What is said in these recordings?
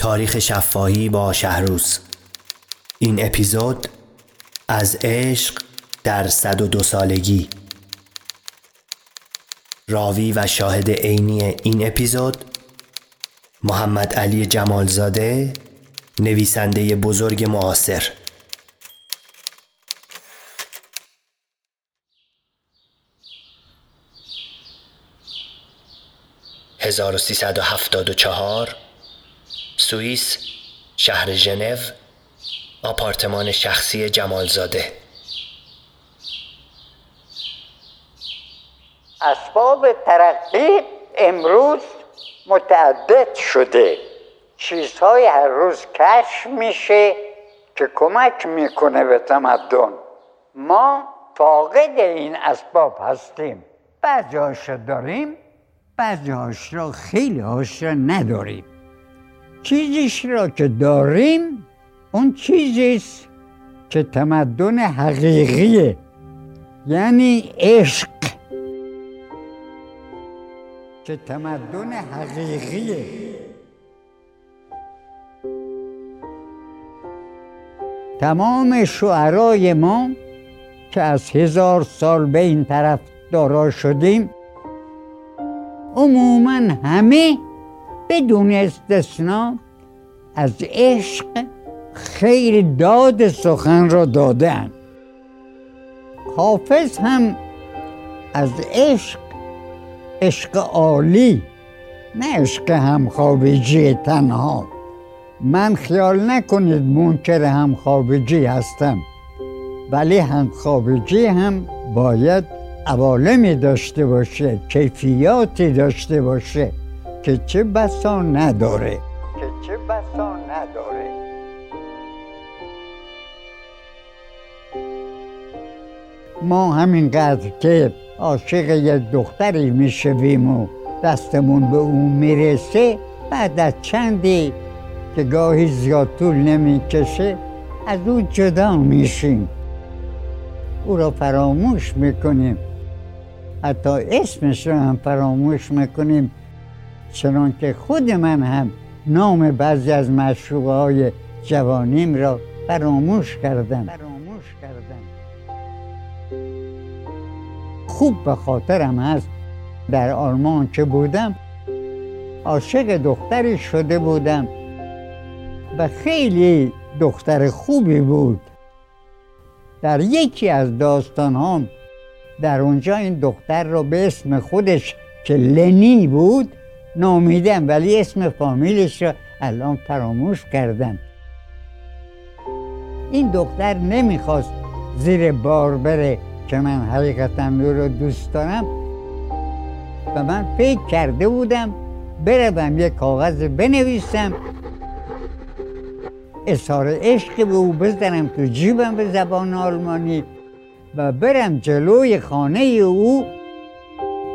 تاریخ شفاهی با شهروز. این اپیزود از عشق در صد و دو سالگی. راوی و شاهد عینی این اپیزود محمد علی جمالزاده نویسنده بزرگ معاصر. 1374 سوئیس شهر ژنو آپارتمان شخصی جمالزاده. اسباب ترقی امروز متعدد شده. چیزهای هر روز کشف میشه که کمک می‌کنه به تمدن. ما فاقد این اسباب هستیم. بعضی داریم بعضی را خیلی هاش را نداریم. چیزیش را که داریم اون چیزیست که تمدن حقیقیه یعنی عشق. که تمدن حقیقیه. تمام شعرای ما که از هزار سال به این طرف دارا شدیم عموما همه بدون استثنا از عشق خیلی داد سخن را دادن. حافظ هم از عشق عشق عالی نه عشق همخوابگی تنها. من خیال نکنید منکر همخوابگی هستم ولی همخوابگی هم باید عوالمی داشته باشه کیفیاتی داشته باشه. که چه بسا نداره. که چه بسا نداره. ما همینقدر که عاشق یه دختری می‌شویم و دستمون به اون می‌رسه بعد از چندی که گاهی زیاد طول نمی‌کشه از او جدا میشیم. او را فراموش می‌کنیم. حتی اسمش رو هم فراموش می‌کنیم. چنان که خود من هم نام بعضی از مشروع های جوانیم را فراموش کردم. فراموش کردم. خوب به خاطرم هست در آلمان که بودم عاشق دختری شده بودم و خیلی دختر خوبی بود. در یکی از داستان هم در اونجا این دختر رو به اسم خودش که لنی بود نامیدم ولی اسم فامیلش رو الان فراموش کردم. این دختر نمی‌خواست زیر بار بره که من حقیقتا او رو دوست دارم. و من فکر کرده بودم بروم یک کاغذ بنویسم. اظهار عشق به او بزنم تو جیبم به زبان آلمانی و برم جلوی خانه او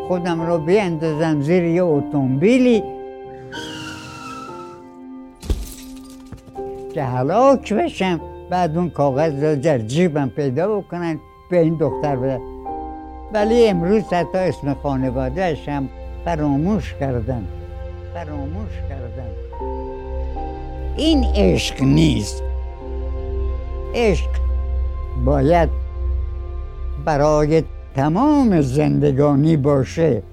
خودم رو بیندازم زیر یه اتومبیلی. که هلاک بشم. بعد اون کاغذ رو در جیبم پیدا بکنن به این دختر بدن ولی امروز حتی اسم خانوادهش هم فراموش کردم. فراموش کردم. این عشق نیست. عشق باید برای تمام زندگانی باشه.